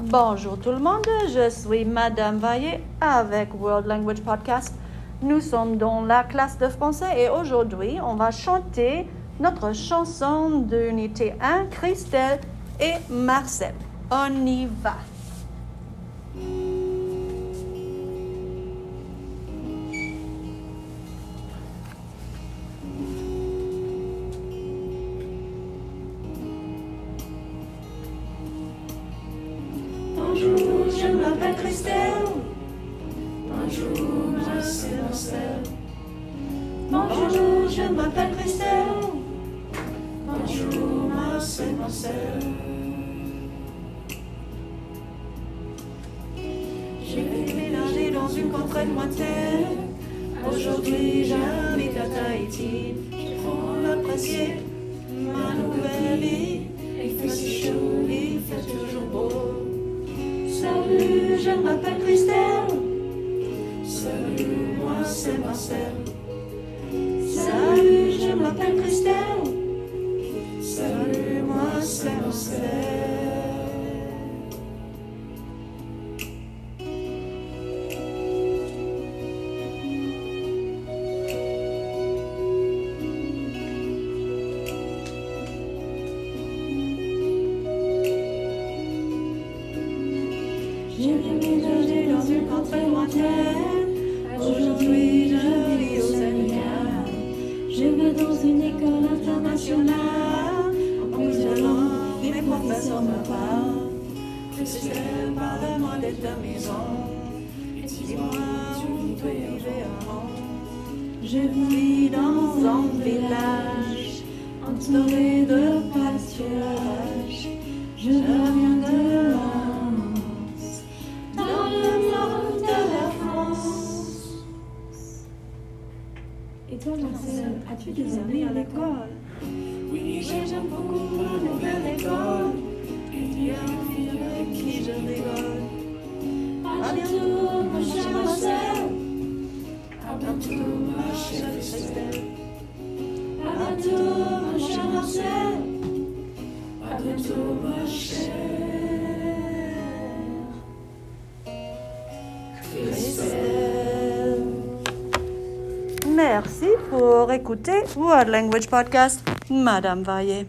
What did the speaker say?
Bonjour tout le monde, je suis Madame Vaillé avec World Language Podcast. Nous sommes dans la classe de français et aujourd'hui on va chanter notre chanson d'unité 1, Christelle et Marcel. On y va. Bonjour, je m'appelle Christelle. Bonjour, moi c'est Marcel. Bonjour, je m'appelle Christelle. Bonjour, moi c'est Marcel. J'ai déménagé dans une contrée lointaine. Aujourd'hui, j'habite à Tahiti. J'apprends à apprécier je m'appelle Christelle. Salut, moi c'est Marcel. Salut, je m'appelle Christelle. J'ai déménagé dans une contrée lointaine. Aujourd'hui, je vis au Sénégal. Je vais dans une école internationale. En plus de langue, mes professeurs me parlent. Christelle, parle-moi de ta maison. Et dis-moi où tu vivais avant. Je vis dans un village entouré de Et toi, Marcel, as-tu des amis à l'école? Oui, j'aime beaucoup la nouvelle école. Il y a une fille avec qui je rigole. À bientôt, mon cher Marcel. À bientôt, ma chère Christelle. À bientôt, mon cher Marcel. À bientôt, ma chère Merci pour écouter World Language Podcast, Madame Vaillé.